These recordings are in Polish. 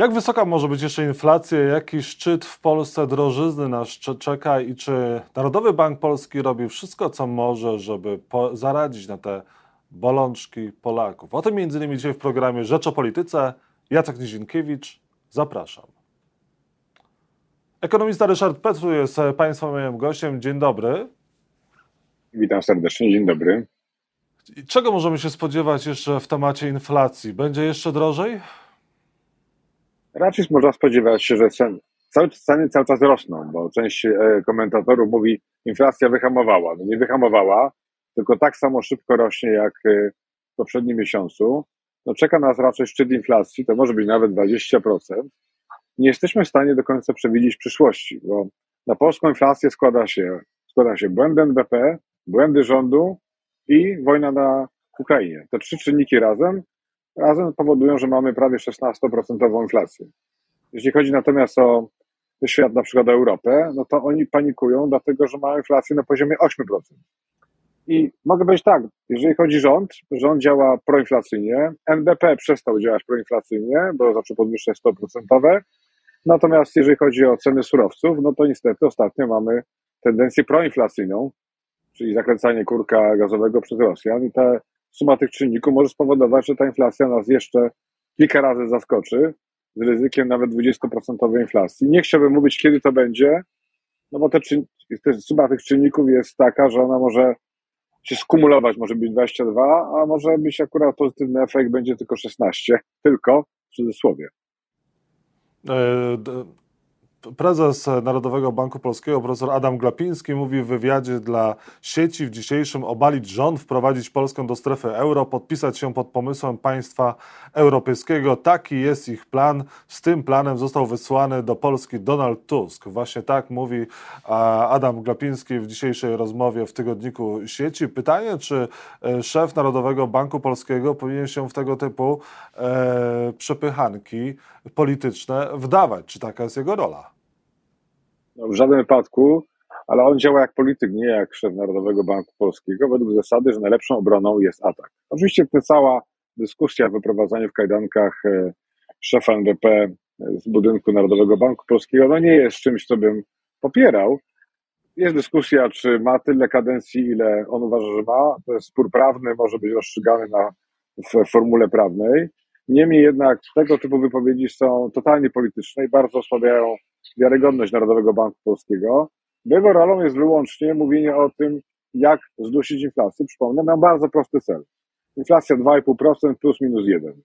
Jak wysoka może być jeszcze inflacja? Jaki szczyt w Polsce drożyzny nas czeka i czy Narodowy Bank Polski robi wszystko, co może, żeby zaradzić na te bolączki Polaków? O tym między innymi dzisiaj w programie Rzecz o Polityce. Jacek Nizinkiewicz, zapraszam. Ekonomista Ryszard Petru jest Państwa moim gościem. Dzień dobry. Witam serdecznie, dzień dobry. Czego możemy się spodziewać jeszcze w temacie inflacji? Będzie jeszcze drożej? Raczej można spodziewać się, że cen, cały, ceny cały czas rosną, bo część e, komentatorów mówi, inflacja wyhamowała. No nie wyhamowała, tylko tak samo szybko rośnie jak e, w poprzednim miesiącu. No czeka nas raczej szczyt inflacji, to może być nawet 20%. Nie jesteśmy w stanie do końca przewidzieć przyszłości, bo na polską inflację składa się, składa się błędy NBP, błędy rządu i wojna na Ukrainie. Te trzy czynniki razem razem powodują, że mamy prawie 16% inflację. Jeśli chodzi natomiast o świat, na przykład Europę, no to oni panikują, dlatego że mają inflację na poziomie 8%. I mogę powiedzieć tak, jeżeli chodzi o rząd, rząd działa proinflacyjnie, NBP przestał działać proinflacyjnie, bo zaczął podwyższać 100%, natomiast jeżeli chodzi o ceny surowców, no to niestety ostatnio mamy tendencję proinflacyjną, czyli zakręcanie kurka gazowego przez Rosjan i te suma tych czynników może spowodować, że ta inflacja nas jeszcze kilka razy zaskoczy, z ryzykiem nawet 20% inflacji. Nie chciałbym mówić, kiedy to będzie, no bo te, te suma tych czynników jest taka, że ona może się skumulować, może być 22, a może być akurat pozytywny efekt, będzie tylko 16, tylko w cudzysłowie. Prezes Narodowego Banku Polskiego, profesor Adam Glapiński, mówi w wywiadzie dla sieci w dzisiejszym obalić rząd, wprowadzić Polskę do strefy euro, podpisać się pod pomysłem państwa europejskiego. Taki jest ich plan. Z tym planem został wysłany do Polski Donald Tusk. Właśnie tak mówi Adam Glapiński w dzisiejszej rozmowie w tygodniku sieci. Pytanie, czy e, szef Narodowego Banku Polskiego powinien się w tego typu e, przepychanki polityczne wdawać? Czy taka jest jego rola? No, w żadnym wypadku, ale on działa jak polityk, nie jak szef Narodowego Banku Polskiego, według zasady, że najlepszą obroną jest atak. Oczywiście ta cała dyskusja o wyprowadzaniu w kajdankach e, szefa NBP z budynku Narodowego Banku Polskiego, no nie jest czymś, co bym popierał. Jest dyskusja, czy ma tyle kadencji, ile on uważa, że ma. To jest spór prawny, może być rozstrzygany na, w formule prawnej. Niemniej jednak tego typu wypowiedzi są totalnie polityczne i bardzo osłabiają wiarygodność Narodowego Banku Polskiego. Jego rolą jest wyłącznie mówienie o tym, jak zdusić inflację. Przypomnę, mam bardzo prosty cel. Inflacja 2,5% plus minus 1.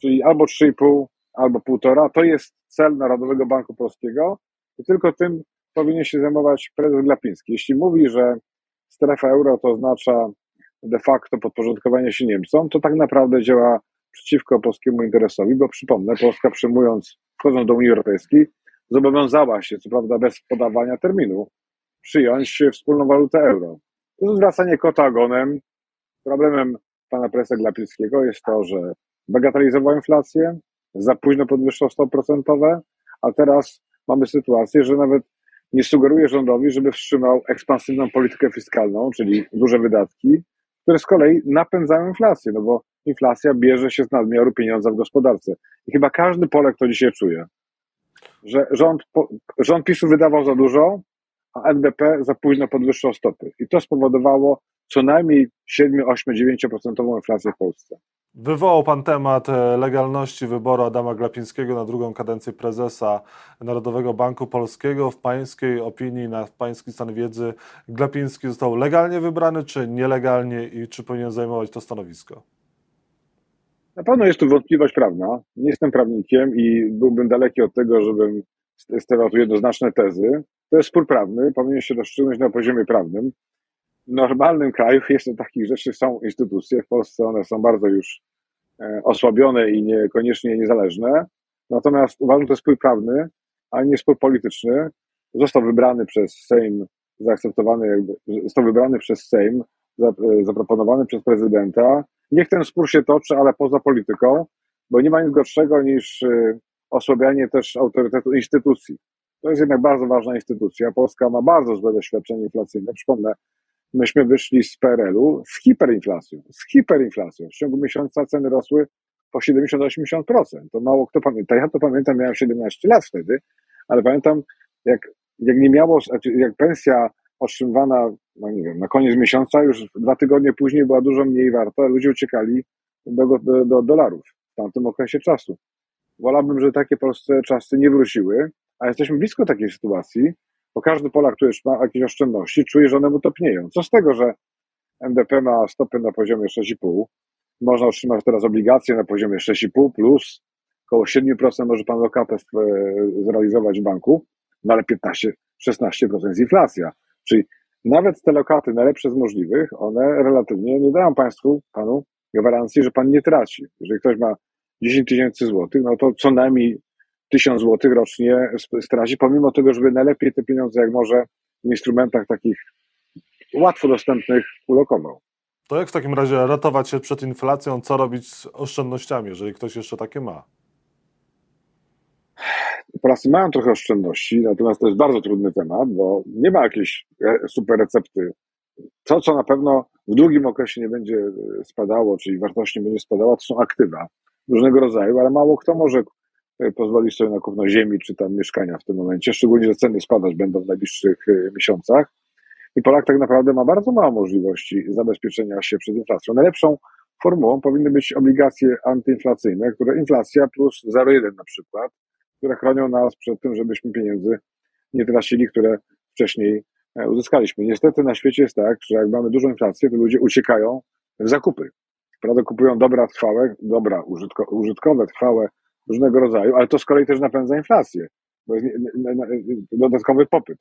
Czyli albo 3,5, albo 1,5. To jest cel Narodowego Banku Polskiego i tylko tym powinien się zajmować prezes Glapiński. Jeśli mówi, że strefa euro to oznacza de facto podporządkowanie się Niemcom, to tak naprawdę działa przeciwko polskiemu interesowi, bo przypomnę, Polska przyjmując, wchodząc do Unii Europejskiej, zobowiązała się, co prawda bez podawania terminu, przyjąć wspólną walutę euro. To jest zwracanie kota ogonem. Problemem pana prezesa Glapińskiego jest to, że bagatelizował inflację, za późno podwyższał stopy procentowe, a teraz mamy sytuację, że nawet nie sugeruje rządowi, żeby wstrzymał ekspansywną politykę fiskalną, czyli duże wydatki, które z kolei napędzają inflację, no bo inflacja bierze się z nadmiaru pieniądza w gospodarce. I chyba każdy Polek to dzisiaj czuje, że rząd, rząd PiSu wydawał za dużo, a NBP za późno podwyższał stopy. I to spowodowało co najmniej 7, 8, 9% inflację w Polsce. Wywołał Pan temat e, legalności wyboru Adama Glapińskiego na drugą kadencję prezesa Narodowego Banku Polskiego. W Pańskiej opinii, na Pański stan wiedzy, Glapiński został legalnie wybrany, czy nielegalnie i czy powinien zajmować to stanowisko? Na pewno jest tu wątpliwość prawna. Nie jestem prawnikiem i byłbym daleki od tego, żebym stawiał tu jednoznaczne tezy. To jest spór prawny, powinien się rozstrzygnąć na poziomie prawnym. W normalnym kraju jeszcze takich rzeczy są instytucje. W Polsce one są bardzo już e, osłabione i niekoniecznie niezależne. Natomiast uważam, że to jest spór prawny, a nie spór polityczny. Został wybrany przez Sejm, zaakceptowany, został wybrany przez Sejm, zaproponowany przez prezydenta Niech ten spór się toczy, ale poza polityką, bo nie ma nic gorszego niż y, osłabianie też autorytetu instytucji. To jest jednak bardzo ważna instytucja. Polska ma bardzo złe doświadczenie inflacyjne. Przypomnę, myśmy wyszli z PRL-u z hiperinflacją. Z hiperinflacją. W ciągu miesiąca ceny rosły po 70-80%. To mało kto pamięta. Ja to pamiętam, miałem 17 lat wtedy, ale pamiętam, jak, jak nie miało, znaczy jak pensja otrzymywana, no nie wiem, na koniec miesiąca, już dwa tygodnie później była dużo mniej warta, ludzie uciekali do, do, do dolarów w tamtym okresie czasu. Wolałbym, że takie polskie czasy nie wróciły, a jesteśmy blisko takiej sytuacji, bo każdy Polak, który ma jakieś oszczędności, czuje, że one mu topnieją. Co z tego, że NBP ma stopy na poziomie 6,5, można otrzymać teraz obligacje na poziomie 6,5 plus około 7% może pan lokatę zrealizować w banku, no ale 15, 16% jest inflacja. Czyli nawet te lokaty najlepsze z możliwych, one relatywnie nie dają państwu, panu gwarancji, że pan nie traci. Jeżeli ktoś ma 10 tysięcy złotych, no to co najmniej 1000 złotych rocznie straci, pomimo tego, żeby najlepiej te pieniądze jak może w instrumentach takich łatwo dostępnych ulokował. To jak w takim razie ratować się przed inflacją, co robić z oszczędnościami, jeżeli ktoś jeszcze takie ma? Polacy mają trochę oszczędności, natomiast to jest bardzo trudny temat, bo nie ma jakiejś super recepty. To, co na pewno w długim okresie nie będzie spadało, czyli wartość nie będzie spadała, to są aktywa różnego rodzaju, ale mało kto może e, pozwolić sobie na kupno ziemi czy tam mieszkania w tym momencie, szczególnie, że ceny spadać będą w najbliższych e, miesiącach. I Polak tak naprawdę ma bardzo mało możliwości zabezpieczenia się przed inflacją. Najlepszą formułą powinny być obligacje antyinflacyjne, które inflacja plus 0,1 na przykład, które chronią nas przed tym, żebyśmy pieniędzy nie tracili, które wcześniej e, uzyskaliśmy. Niestety na świecie jest tak, że jak mamy dużą inflację, to ludzie uciekają w zakupy. Prawda, kupują dobra trwałe, dobra użytko, użytkowe, trwałe, różnego rodzaju, ale to z kolei też napędza inflację, bo jest dodatkowy popyt.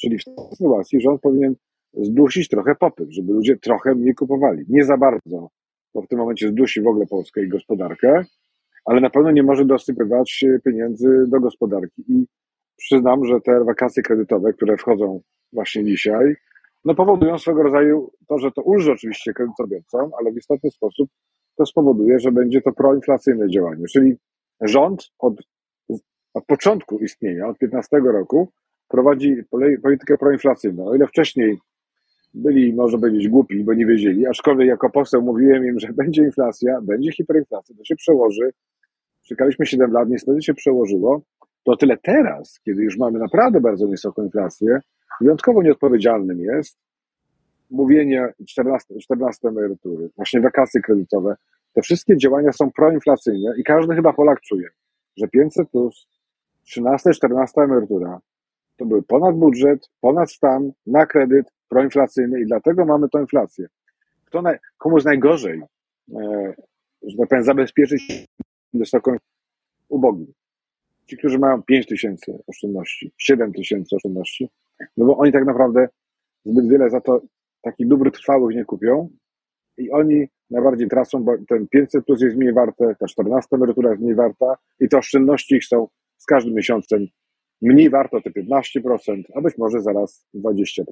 Czyli w tej sytuacji rząd powinien zdusić trochę popyt, żeby ludzie trochę mniej kupowali. Nie za bardzo, bo w tym momencie zdusi w ogóle Polskę i gospodarkę, ale na pewno nie może dosypywać pieniędzy do gospodarki. I przyznam, że te wakacje kredytowe, które wchodzą właśnie dzisiaj, no powodują swego rodzaju to, że to ulży oczywiście kredytobiorcom, ale w istotny sposób to spowoduje, że będzie to proinflacyjne działanie. Czyli rząd od, od początku istnienia, od 15 roku, prowadzi politykę proinflacyjną. O ile wcześniej byli, może powiedzieć, głupi, bo nie wiedzieli, aczkolwiek jako poseł mówiłem im, że będzie inflacja, będzie hiperinflacja, to się przełoży. Czekaliśmy 7 lat, niestety się przełożyło. To tyle teraz, kiedy już mamy naprawdę bardzo wysoką inflację, wyjątkowo nieodpowiedzialnym jest mówienie 14, 14 emerytury, właśnie wakacje kredytowe. Te wszystkie działania są proinflacyjne i każdy chyba Polak czuje, że 500 plus 13, 14 emerytura to były ponad budżet, ponad stan, na kredyt, proinflacyjny i dlatego mamy tą inflację. Kto naj, komuś najgorzej, e, że tak powiem, zabezpieczyć wysoką ubogim? Ci, którzy mają 5 tysięcy oszczędności, 7 tysięcy oszczędności, no bo oni tak naprawdę zbyt wiele za to takich dóbr trwałych nie kupią i oni najbardziej tracą, bo ten 500 plus jest mniej warte, ta 14 emerytura jest mniej warta i te oszczędności ich są z każdym miesiącem mniej warto te 15%, a być może zaraz 20%.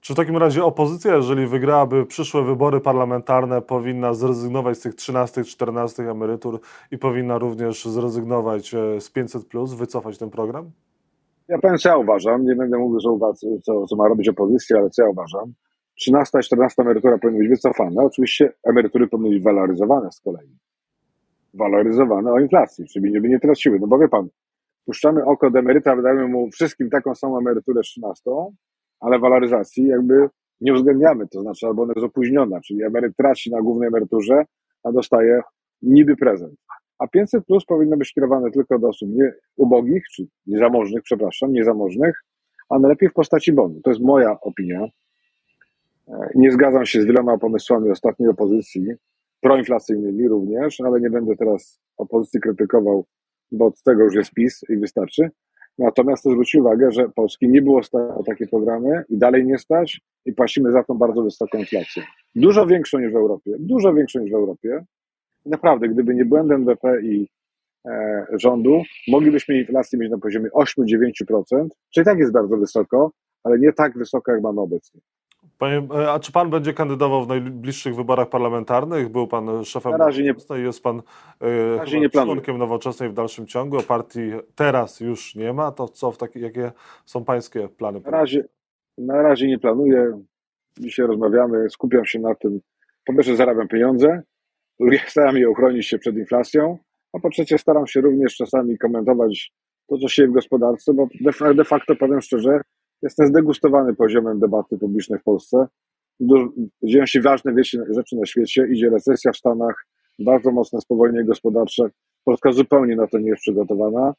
Czy w takim razie opozycja, jeżeli wygrałaby przyszłe wybory parlamentarne, powinna zrezygnować z tych 13-14 emerytur i powinna również zrezygnować e, z 500, wycofać ten program? Ja powiem, co ja uważam. Nie będę mówił, co, co, co ma robić opozycja, ale co ja uważam. 13 14 emerytura powinny być wycofane. Oczywiście emerytury powinny być waloryzowane z kolei. Waloryzowane o inflacji, czyli żeby nie traciły. No bo wie pan, puszczamy oko do emeryta, wydajemy mu wszystkim taką samą emeryturę 13, ale waloryzacji jakby nie uwzględniamy, to znaczy albo ona jest opóźniona, czyli emeryt traci na głównej emeryturze, a dostaje niby prezent. A 500 plus powinno być kierowane tylko do osób nie ubogich, czy niezamożnych, przepraszam, niezamożnych, a najlepiej w postaci bonu. To jest moja opinia. E, nie zgadzam się z wieloma pomysłami ostatniej opozycji, proinflacyjnymi również, ale nie będę teraz opozycji krytykował bo od tego już jest PiS i wystarczy. Natomiast to zwróci uwagę, że Polski nie było stać takie programy i dalej nie stać i płacimy za tą bardzo wysoką inflację. Dużo większą niż w Europie, dużo większą niż w Europie. Naprawdę, gdyby nie błędy NBP i e, rządu, moglibyśmy inflację mieć na poziomie 8-9%, czyli tak jest bardzo wysoko, ale nie tak wysoko, jak mamy obecnie. Panie, e, a czy pan będzie kandydował w najbliższych wyborach parlamentarnych? Był pan szefem na razie nie, jest pan e, razie nie członkiem nowoczesnej w dalszym ciągu, partii teraz już nie ma. To co w jakie są pańskie plany? Na razie, na razie nie planuję. Dzisiaj rozmawiamy, skupiam się na tym. Po pierwsze zarabiam pieniądze, staram się uchronić się przed inflacją, a po trzecie staram się również czasami komentować to, co się w gospodarce, bo de facto, powiem szczerze, jestem zdegustowany poziomem debaty publicznej w Polsce. dzieją się ważne rzeczy na świecie, idzie recesja w Stanach, bardzo mocne spowolnienie gospodarcze. Polska zupełnie na to nie jest przygotowana,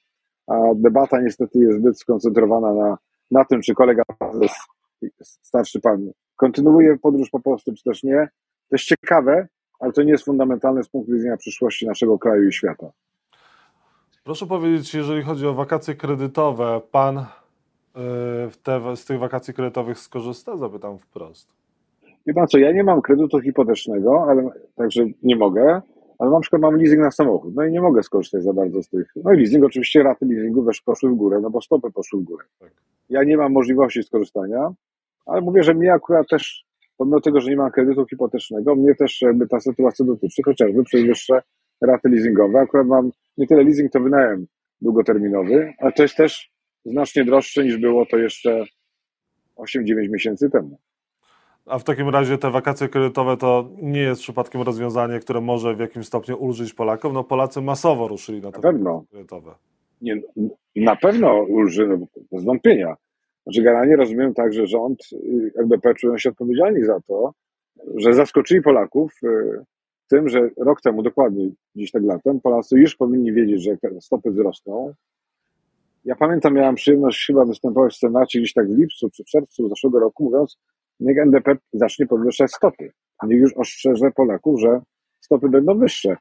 a debata niestety jest zbyt skoncentrowana na, na tym, czy kolega starszy pan kontynuuje podróż po Polsce, czy też nie. To jest ciekawe, ale to nie jest fundamentalne z punktu widzenia przyszłości naszego kraju i świata. Proszę powiedzieć, jeżeli chodzi o wakacje kredytowe, pan te, z tych wakacji kredytowych skorzysta? Zapytam wprost. Wie pan co, ja nie mam kredytu hipotecznego, ale także nie mogę, ale na przykład mam leasing na samochód, no i nie mogę skorzystać za bardzo z tych. No i leasing, oczywiście raty leasingu też poszły w górę, no bo stopy poszły w górę. Tak. Ja nie mam możliwości skorzystania, ale mówię, że mnie akurat też, pomimo tego, że nie mam kredytu hipotecznego, mnie też jakby ta sytuacja dotyczy, chociażby przez wyższe raty leasingowe. Akurat mam nie tyle leasing, to wynajem długoterminowy, ale to jest też znacznie droższe niż było to jeszcze 8-9 miesięcy temu. A w takim razie te wakacje kredytowe to nie jest przypadkiem rozwiązanie, które może w jakimś stopniu ulżyć Polakom? No Polacy masowo ruszyli na te na pewno. kredytowe. Nie, na pewno ulży, no, bez wątpienia. Znaczy generalnie rozumiem tak, że rząd i LDP czują się odpowiedzialni za to, że zaskoczyli Polaków y, tym, że rok temu, dokładnie dziś tak latem, Polacy już powinni wiedzieć, że stopy wzrosną. Ja pamiętam, miałem przyjemność chyba występować w Senacie gdzieś tak w lipcu czy w czerwcu zeszłego roku, mówiąc, niech NDP zacznie podwyższać stopy. Niech już ostrzeże Polaków, że stopy będą wyższe.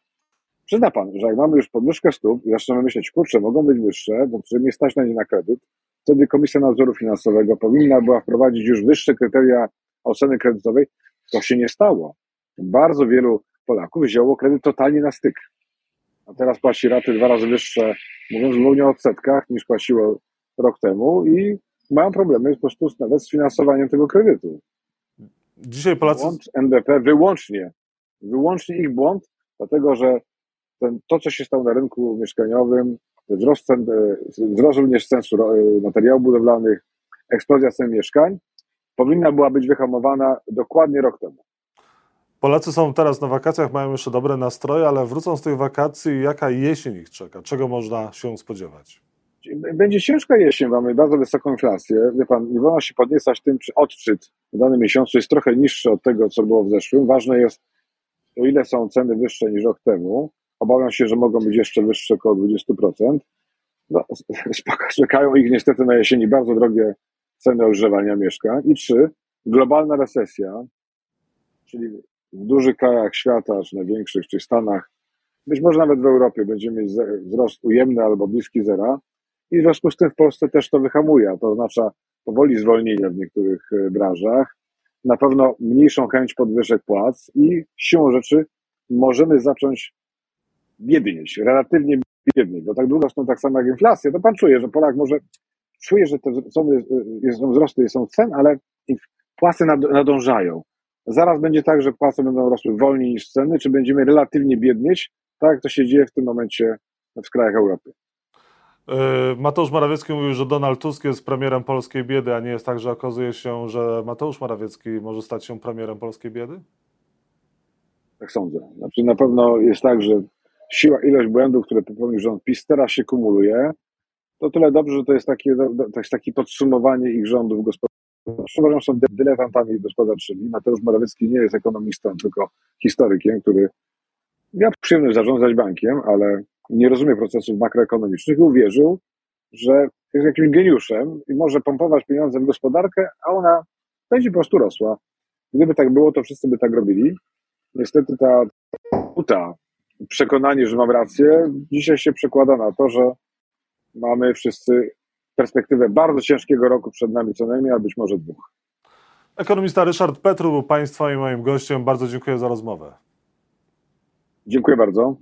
Przyzna pan, że jak mamy już podwyżkę stóp i zaczynamy myśleć, kurczę, mogą być wyższe, to czy mnie stać na nie na kredyt, wtedy Komisja Nadzoru Finansowego powinna była wprowadzić już wyższe kryteria oceny kredytowej. To się nie stało. Bardzo wielu Polaków wzięło kredyt totalnie na styk. A teraz płaci raty dwa razy wyższe, mówiąc głównie o odsetkach, niż płaciło rok temu i mają problemy po prostu nawet z finansowaniem tego kredytu. Dzisiaj Polacy... Błąd NBP wyłącznie, wyłącznie ich błąd, dlatego że ten, to, co się stało na rynku mieszkaniowym, wzrost, cen, e, wzrost również cen e, materiałów budowlanych, eksplozja cen mieszkań, powinna była być wyhamowana dokładnie rok temu. Polacy są teraz na wakacjach, mają jeszcze dobre nastroje, ale wrócą z tych wakacji, jaka jesień ich czeka? Czego można się spodziewać? Będzie ciężka jesień, mamy bardzo wysoką inflację. Wie pan, nie wolno się podniecać tym, czy odczyt w danym miesiącu jest trochę niższy od tego, co było w zeszłym. Ważne jest, o ile są ceny wyższe niż rok temu. Obawiam się, że mogą być jeszcze wyższe około 20%. No, czekają ich niestety na jesieni bardzo drogie ceny ogrzewania mieszkań. I trzy, globalna recesja, czyli w dużych krajach świata, czy największych, czy Stanach, być może nawet w Europie będziemy mieć wzrost ujemny albo bliski zera. I w związku z tym w Polsce też to wyhamuje, to oznacza powoli zwolnienia w niektórych e, branżach, na pewno mniejszą chęć podwyżek płac i siłą rzeczy możemy zacząć biednieć, relatywnie biednieć, bo tak długo są tak samo jak inflacja, to pan czuje, że Polak może czuje, że te są, e, są wzrosty są cen, ale płace nadążają. Zaraz będzie tak, że płace będą rosły wolniej niż ceny, czy będziemy relatywnie biednieć, tak jak to się dzieje w tym momencie w krajach Europy. E, Mateusz Morawiecki mówił, że Donald Tusk jest premierem polskiej biedy, a nie jest tak, że okazuje się, że Mateusz Morawiecki może stać się premierem polskiej biedy? Tak sądzę. Znaczy na pewno jest tak, że siła, ilość błędów, które popełnił rząd PiS teraz się kumuluje. To tyle dobrze, że to jest takie, to jest takie podsumowanie ich rządów gospodarczych uważam, są dyletantami gospodarczymi. Mateusz Morawiecki nie jest ekonomistą, tylko historykiem, który miał przyjemność zarządzać bankiem, ale nie rozumie procesów makroekonomicznych i uwierzył, że jest jakimś geniuszem i może pompować pieniądze w gospodarkę, a ona będzie po prostu rosła. Gdyby tak było, to wszyscy by tak robili. Niestety ta uta, przekonanie, że mam rację, dzisiaj się przekłada na to, że mamy wszyscy perspektywę bardzo ciężkiego roku przed nami co najmniej, a być może dwóch. Ekonomista Ryszard Petru był Państwa i moim gościem. Bardzo dziękuję za rozmowę. Dziękuję bardzo.